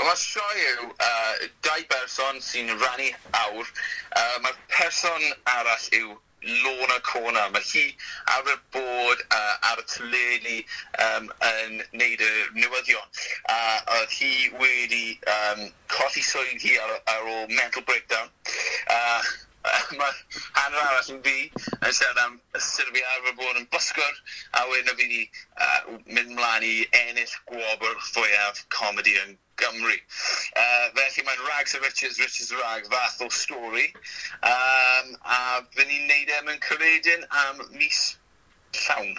Mae sioe yw uh, dau berson sy'n rannu awr. Uh, Mae'r person arall yw Lorna Corner. Mae hi arfer bod uh, ar y tyledu um, yn neud y newyddion. Uh, oedd hi wedi um, colli swydd hi ar, ar ôl mental breakdown. mae hanner arall yn fi yn siarad am sir fi arfer bod yn bysgwr a wedyn o fi wedi uh, mynd mlaen i ennill gwobr fwyaf comedi yn Gymru. Uh, felly mae'n Rags of Riches, Riches a Rags, fath o stori. Um, a fy ni'n neud e mewn cyfeidyn am mis llawn.